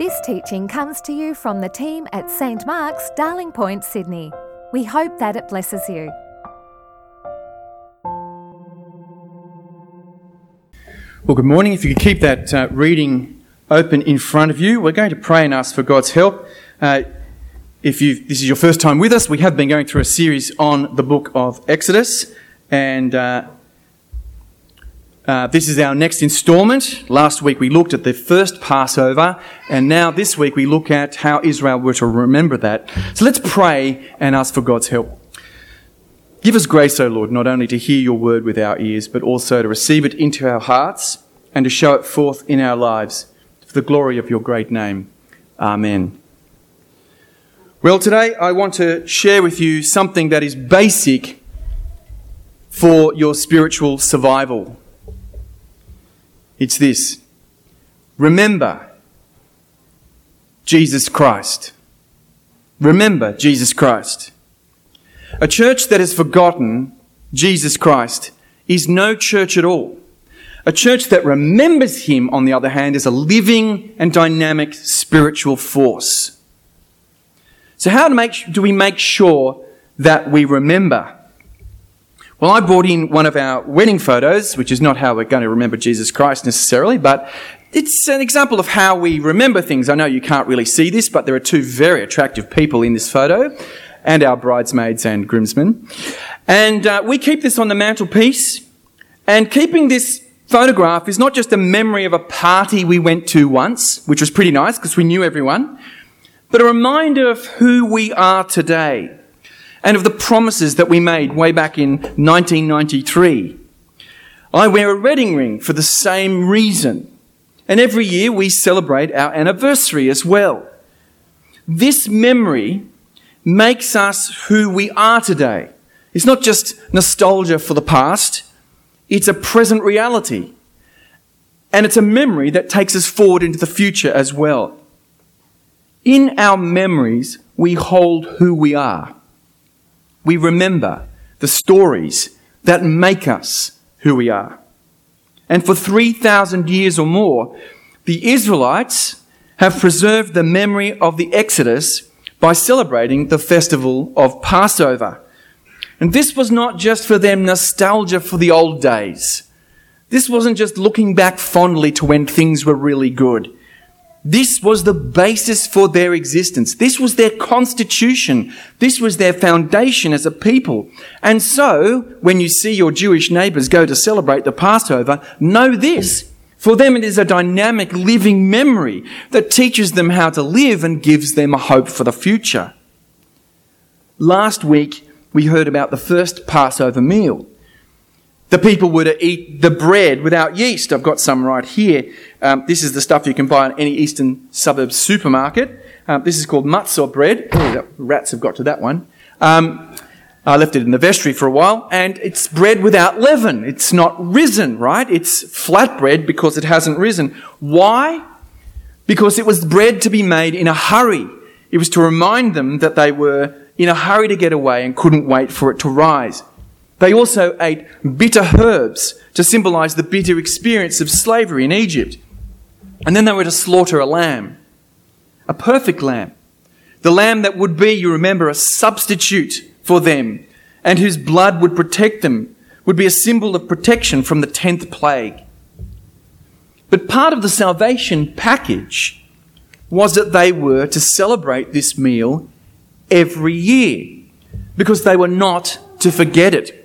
This teaching comes to you from the team at St Mark's, Darling Point, Sydney. We hope that it blesses you. Well, good morning. If you could keep that uh, reading open in front of you, we're going to pray and ask for God's help. Uh, if this is your first time with us, we have been going through a series on the book of Exodus, and uh, uh, this is our next instalment. Last week we looked at the first Passover, and now this week we look at how Israel were to remember that. So let's pray and ask for God's help. Give us grace, O Lord, not only to hear your word with our ears, but also to receive it into our hearts and to show it forth in our lives for the glory of your great name. Amen. Well, today I want to share with you something that is basic for your spiritual survival. It's this remember Jesus Christ. Remember Jesus Christ. A church that has forgotten Jesus Christ is no church at all. A church that remembers him, on the other hand, is a living and dynamic spiritual force. So, how do, we make sure that we remember? Well, I brought in one of our wedding photos, which is not how we're going to remember Jesus Christ necessarily, but it's an example of how we remember things. I know you can't really see this, but there are two very attractive people in this photo, and our bridesmaids and groomsmen. And uh, we keep this on the mantelpiece, and keeping this photograph is not just a memory of a party we went to once, which was pretty nice because we knew everyone, but a reminder of who we are today and of the promises that we made way back in 1993. I wear a wedding ring for the same reason. And every year we celebrate our anniversary as well. This memory makes us who we are today. It's not just nostalgia for the past, it's a present reality. And it's a memory that takes us forward into the future as well. In our memories, we hold who we are we remember the stories that make us who we are. And for 3,000 years or more, the Israelites have preserved the memory of the Exodus by celebrating the festival of Passover. And this was not just for them nostalgia for the old days. This wasn't just looking back fondly to when things were really good. This was the basis for their existence. This was their constitution. This was their foundation as a people. And so, when you see your Jewish neighbors go to celebrate the Passover, know this. For them, it is a dynamic living memory that teaches them how to live and gives them a hope for the future. Last week, we heard about the first Passover meal. The people were to eat the bread without yeast. I've got some right here. Um, this is the stuff you can buy in any eastern suburb supermarket. Um, this is called matzah bread. Oh, rats have got to that one. Um, I left it in the vestry for a while, and it's bread without leaven. It's not risen, right? It's flat bread because it hasn't risen. Why? Because it was bread to be made in a hurry. It was to remind them that they were in a hurry to get away and couldn't wait for it to rise. They also ate bitter herbs to symbolize the bitter experience of slavery in Egypt. And then they were to slaughter a lamb, a perfect lamb. The lamb that would be, you remember, a substitute for them and whose blood would protect them, would be a symbol of protection from the 10th plague. But part of the salvation package was that they were to celebrate this meal every year because they were not to forget it.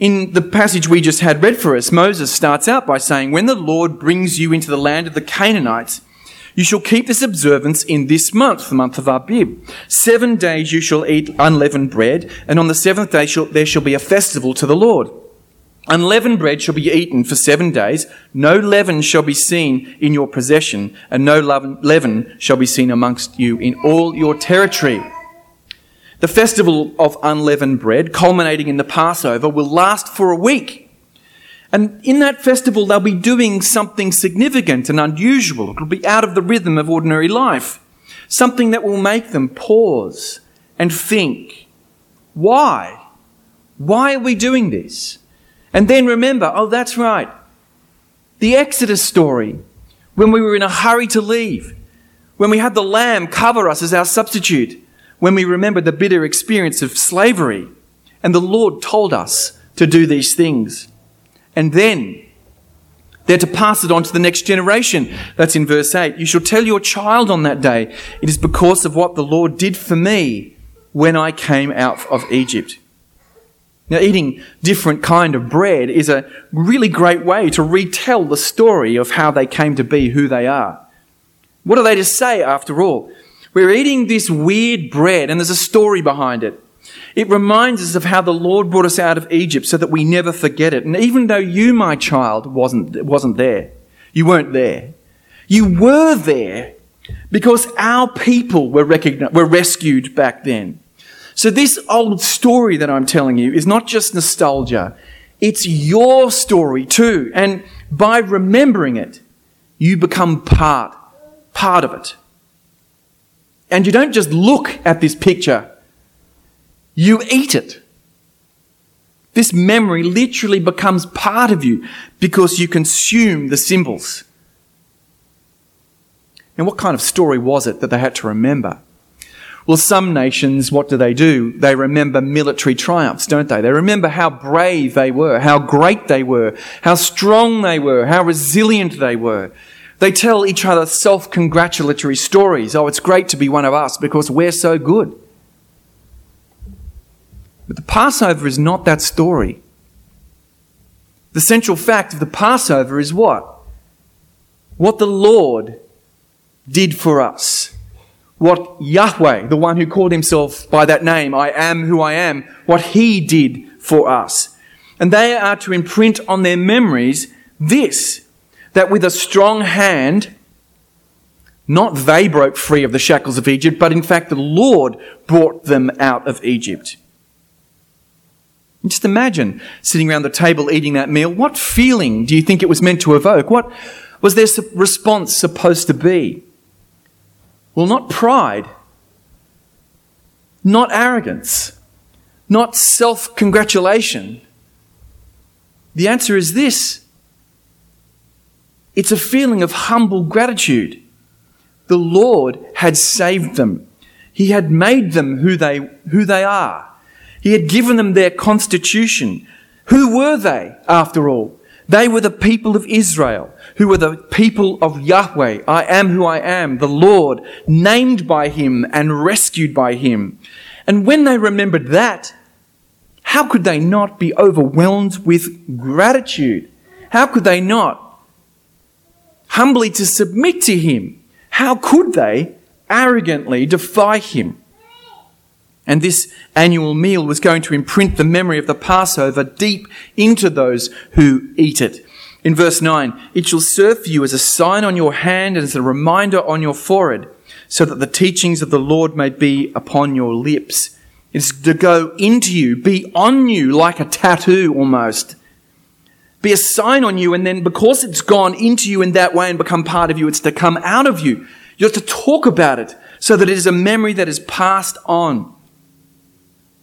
In the passage we just had read for us, Moses starts out by saying, When the Lord brings you into the land of the Canaanites, you shall keep this observance in this month, the month of Abib. Seven days you shall eat unleavened bread, and on the seventh day shall, there shall be a festival to the Lord. Unleavened bread shall be eaten for seven days. No leaven shall be seen in your possession, and no leaven shall be seen amongst you in all your territory. The festival of unleavened bread, culminating in the Passover, will last for a week. And in that festival, they'll be doing something significant and unusual. It'll be out of the rhythm of ordinary life. Something that will make them pause and think, why? Why are we doing this? And then remember, oh, that's right. The Exodus story, when we were in a hurry to leave, when we had the Lamb cover us as our substitute, when we remember the bitter experience of slavery, and the Lord told us to do these things. And then they're to pass it on to the next generation. That's in verse 8. You shall tell your child on that day, it is because of what the Lord did for me when I came out of Egypt. Now, eating different kind of bread is a really great way to retell the story of how they came to be who they are. What are they to say after all? We're eating this weird bread and there's a story behind it. It reminds us of how the Lord brought us out of Egypt so that we never forget it. And even though you, my child, wasn't, wasn't there, you weren't there. You were there because our people were, were rescued back then. So this old story that I'm telling you is not just nostalgia. It's your story too. And by remembering it, you become part, part of it. And you don't just look at this picture you eat it. This memory literally becomes part of you because you consume the symbols. And what kind of story was it that they had to remember? Well, some nations, what do they do? They remember military triumphs, don't they? They remember how brave they were, how great they were, how strong they were, how resilient they were. They tell each other self congratulatory stories. Oh, it's great to be one of us because we're so good. But the Passover is not that story. The central fact of the Passover is what? What the Lord did for us. What Yahweh, the one who called himself by that name, I am who I am, what he did for us. And they are to imprint on their memories this, that with a strong hand, not they broke free of the shackles of Egypt, but in fact the Lord brought them out of Egypt. Just imagine sitting around the table eating that meal. What feeling do you think it was meant to evoke? What was their response supposed to be? Well, not pride, not arrogance, not self congratulation. The answer is this it's a feeling of humble gratitude. The Lord had saved them, He had made them who they, who they are. He had given them their constitution. Who were they, after all? They were the people of Israel, who were the people of Yahweh. I am who I am, the Lord, named by Him and rescued by Him. And when they remembered that, how could they not be overwhelmed with gratitude? How could they not humbly to submit to Him? How could they arrogantly defy Him? And this annual meal was going to imprint the memory of the Passover deep into those who eat it. In verse 9, it shall serve for you as a sign on your hand and as a reminder on your forehead, so that the teachings of the Lord may be upon your lips. It's to go into you, be on you like a tattoo almost. Be a sign on you, and then because it's gone into you in that way and become part of you, it's to come out of you. You have to talk about it so that it is a memory that is passed on.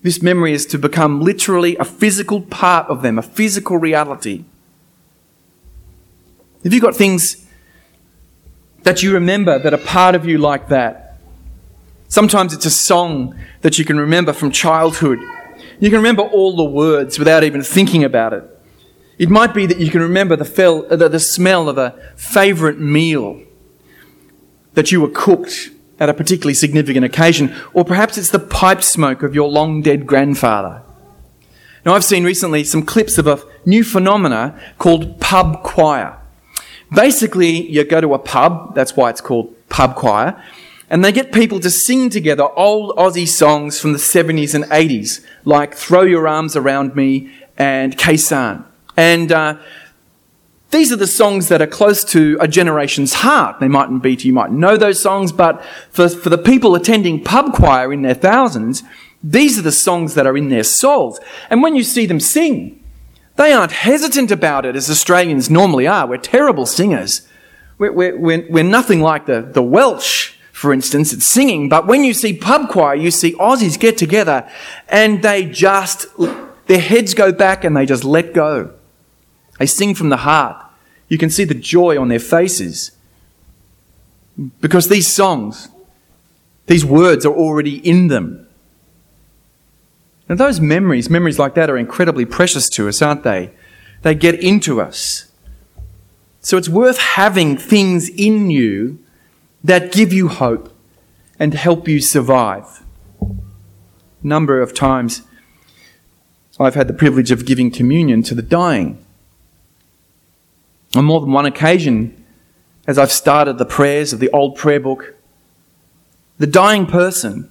This memory is to become literally a physical part of them, a physical reality. Have you got things that you remember that are part of you like that? Sometimes it's a song that you can remember from childhood. You can remember all the words without even thinking about it. It might be that you can remember the, fel- uh, the, the smell of a favourite meal that you were cooked at a particularly significant occasion, or perhaps it's the pipe smoke of your long dead grandfather. Now, I've seen recently some clips of a new phenomena called pub choir. Basically, you go to a pub, that's why it's called pub choir, and they get people to sing together old Aussie songs from the 70s and 80s, like Throw Your Arms Around Me and Khe And uh, these are the songs that are close to a generation's heart. They mightn't be to you might know those songs, but for, for the people attending pub choir in their thousands, these are the songs that are in their souls. And when you see them sing, they aren't hesitant about it as Australians normally are. We're terrible singers. We're, we're, we're, nothing like the, the Welsh, for instance, at singing. But when you see pub choir, you see Aussies get together and they just, their heads go back and they just let go. They sing from the heart. You can see the joy on their faces. Because these songs, these words are already in them. And those memories, memories like that, are incredibly precious to us, aren't they? They get into us. So it's worth having things in you that give you hope and help you survive. Number of times I've had the privilege of giving communion to the dying. On more than one occasion, as I've started the prayers of the old prayer book, the dying person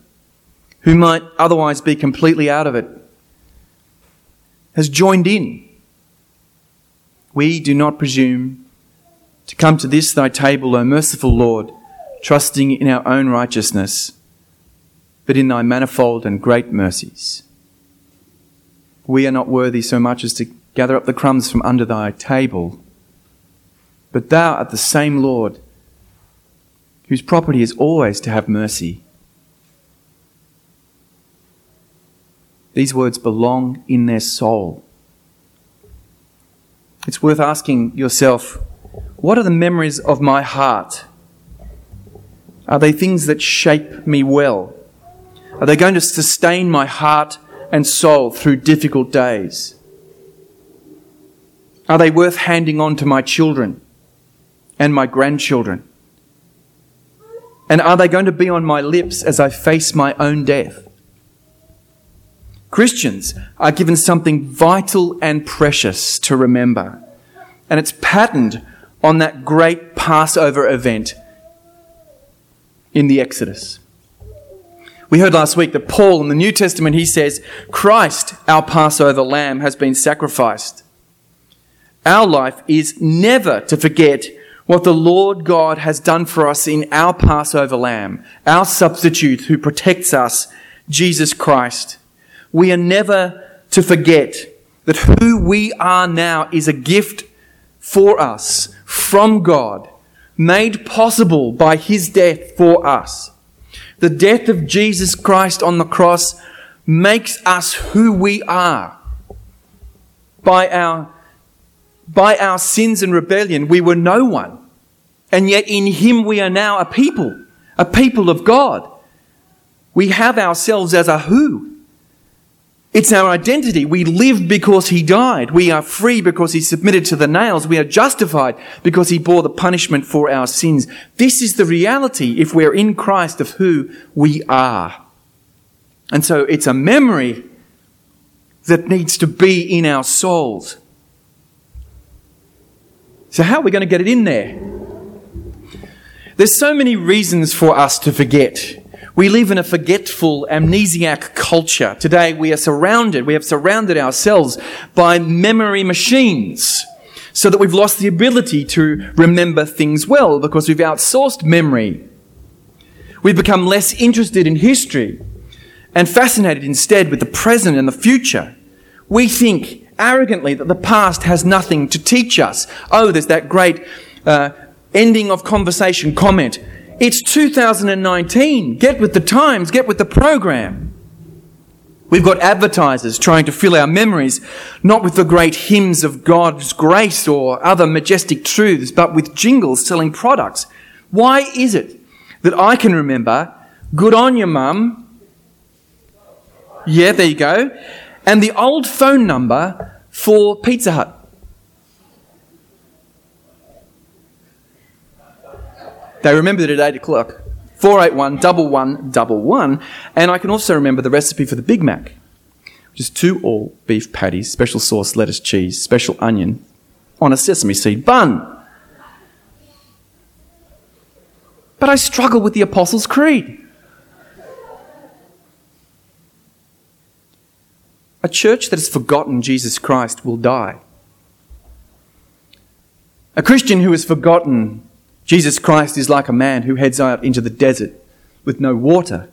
who might otherwise be completely out of it has joined in. We do not presume to come to this thy table, O merciful Lord, trusting in our own righteousness, but in thy manifold and great mercies. We are not worthy so much as to gather up the crumbs from under thy table, but thou art the same Lord, whose property is always to have mercy. These words belong in their soul. It's worth asking yourself what are the memories of my heart? Are they things that shape me well? Are they going to sustain my heart and soul through difficult days? Are they worth handing on to my children and my grandchildren? And are they going to be on my lips as I face my own death? Christians are given something vital and precious to remember. And it's patterned on that great Passover event in the Exodus. We heard last week that Paul in the New Testament, he says, Christ, our Passover lamb, has been sacrificed. Our life is never to forget what the Lord God has done for us in our Passover lamb, our substitute who protects us, Jesus Christ. We are never to forget that who we are now is a gift for us from God, made possible by his death for us. The death of Jesus Christ on the cross makes us who we are. By our, by our sins and rebellion, we were no one. And yet in him we are now a people, a people of God. We have ourselves as a who. It's our identity. We live because he died. We are free because he submitted to the nails. We are justified because he bore the punishment for our sins. This is the reality, if we're in Christ, of who we are. And so it's a memory that needs to be in our souls. So, how are we going to get it in there? There's so many reasons for us to forget. We live in a forgetful, amnesiac culture. Today we are surrounded, we have surrounded ourselves by memory machines so that we've lost the ability to remember things well because we've outsourced memory. We've become less interested in history and fascinated instead with the present and the future. We think arrogantly that the past has nothing to teach us. Oh, there's that great uh, ending of conversation comment. It's 2019. Get with the times, get with the program. We've got advertisers trying to fill our memories not with the great hymns of God's grace or other majestic truths, but with jingles selling products. Why is it that I can remember good on you, mum? Yeah, there you go. And the old phone number for Pizza Hut. They remembered it at 8 o'clock. 481 1111. And I can also remember the recipe for the Big Mac, which is two all beef patties, special sauce, lettuce, cheese, special onion on a sesame seed bun. But I struggle with the Apostles' Creed. A church that has forgotten Jesus Christ will die. A Christian who has forgotten Jesus Christ is like a man who heads out into the desert with no water.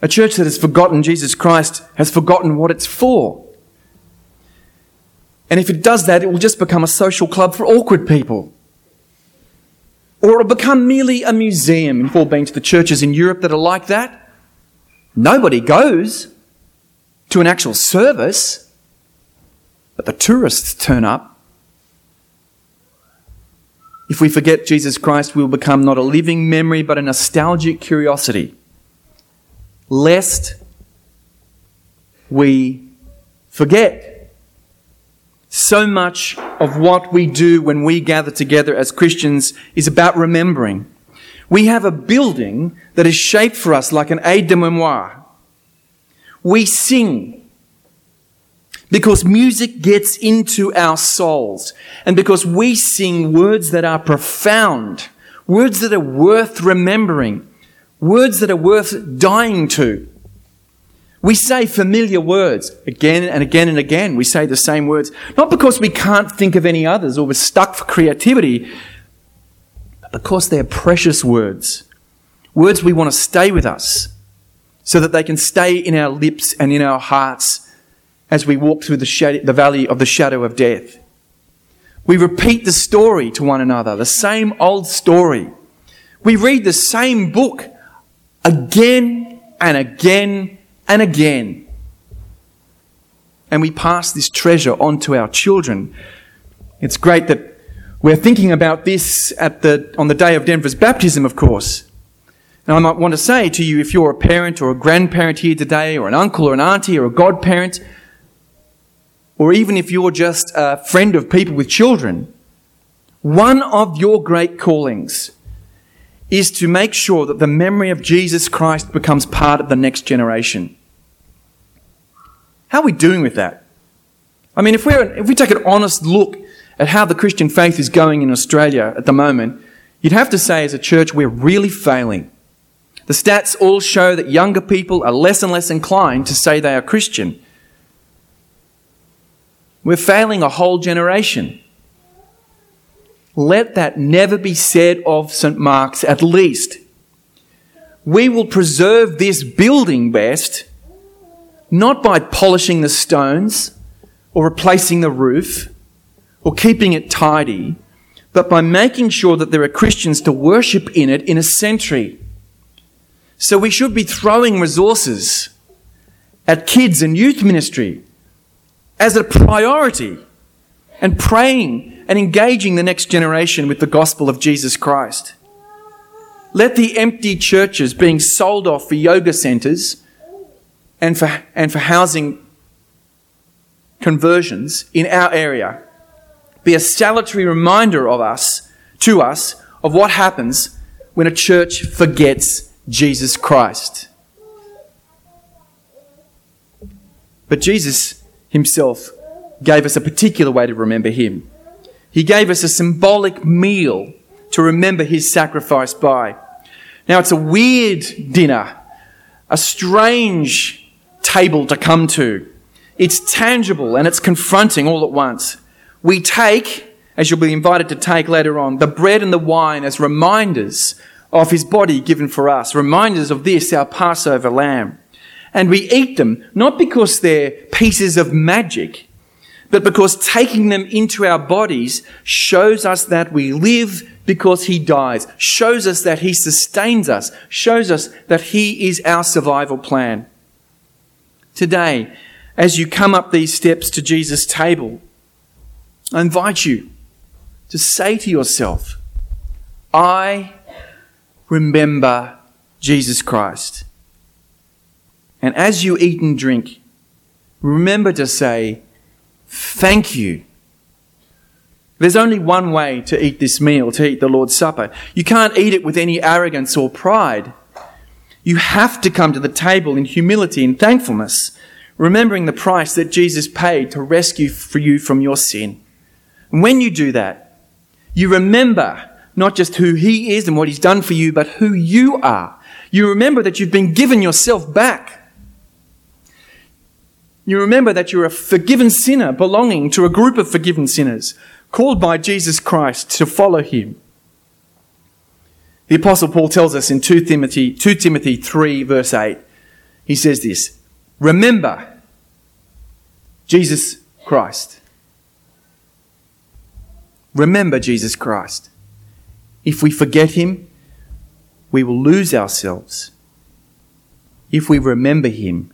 A church that has forgotten Jesus Christ has forgotten what it's for. And if it does that, it will just become a social club for awkward people. Or it'll become merely a museum. You've all been to the churches in Europe that are like that. Nobody goes to an actual service, but the tourists turn up If we forget Jesus Christ, we will become not a living memory, but a nostalgic curiosity. Lest we forget. So much of what we do when we gather together as Christians is about remembering. We have a building that is shaped for us like an aide de memoire. We sing because music gets into our souls and because we sing words that are profound, words that are worth remembering, words that are worth dying to. We say familiar words again and again and again. We say the same words, not because we can't think of any others or we're stuck for creativity, but because they're precious words. Words we want to stay with us so that they can stay in our lips and in our hearts as we walk through the, the valley of the shadow of death. We repeat the story to one another, the same old story. We read the same book again and again and again. And we pass this treasure on to our children. It's great that we're thinking about this at the, on the day of Denver's baptism, of course. Now, I might want to say to you, if you're a parent or a grandparent here today, or an uncle or an auntie or a godparent, or even if you're just a friend of people with children, one of your great callings is to make sure that the memory of Jesus Christ becomes part of the next generation. How are we doing with that? I mean, if, we're, if we take an honest look at how the Christian faith is going in Australia at the moment, you'd have to say as a church, we're really failing. The stats all show that younger people are less and less inclined to say they are Christian. We're failing a whole generation. Let that never be said of St. Mark's, at least. We will preserve this building best not by polishing the stones or replacing the roof or keeping it tidy, but by making sure that there are Christians to worship in it in a century. So we should be throwing resources at kids and youth ministry as a priority and praying and engaging the next generation with the gospel of Jesus Christ. Let the empty churches being sold off for yoga centers and for, and for housing conversions in our area be a salutary reminder of us, to us, of what happens when a church forgets Jesus Christ. But Jesus himself gave us a particular way to remember him. He gave us a symbolic meal to remember his sacrifice by. Now, it's a weird dinner, a strange table to come to. It's tangible and it's confronting all at once. We take, as you'll be invited to take later on, the bread and the wine as reminders of his body given for us, reminders of this, our Passover lamb. And we eat them not because they're pieces of magic, but because taking them into our bodies shows us that we live because he dies, shows us that he sustains us, shows us that he is our survival plan. Today, as you come up these steps to Jesus' table, I invite you to say to yourself, I remember Jesus Christ. And as you eat and drink, remember to say, Thank you. There's only one way to eat this meal, to eat the Lord's Supper. You can't eat it with any arrogance or pride. You have to come to the table in humility and thankfulness, remembering the price that Jesus paid to rescue for you from your sin. And when you do that, you remember not just who He is and what He's done for you, but who you are. You remember that you've been given yourself back. You remember that you're a forgiven sinner belonging to a group of forgiven sinners called by Jesus Christ to follow him. The apostle Paul tells us in 2 Timothy, 2 Timothy 3 verse 8, he says this, remember Jesus Christ. Remember Jesus Christ. If we forget him, we will lose ourselves. If we remember him,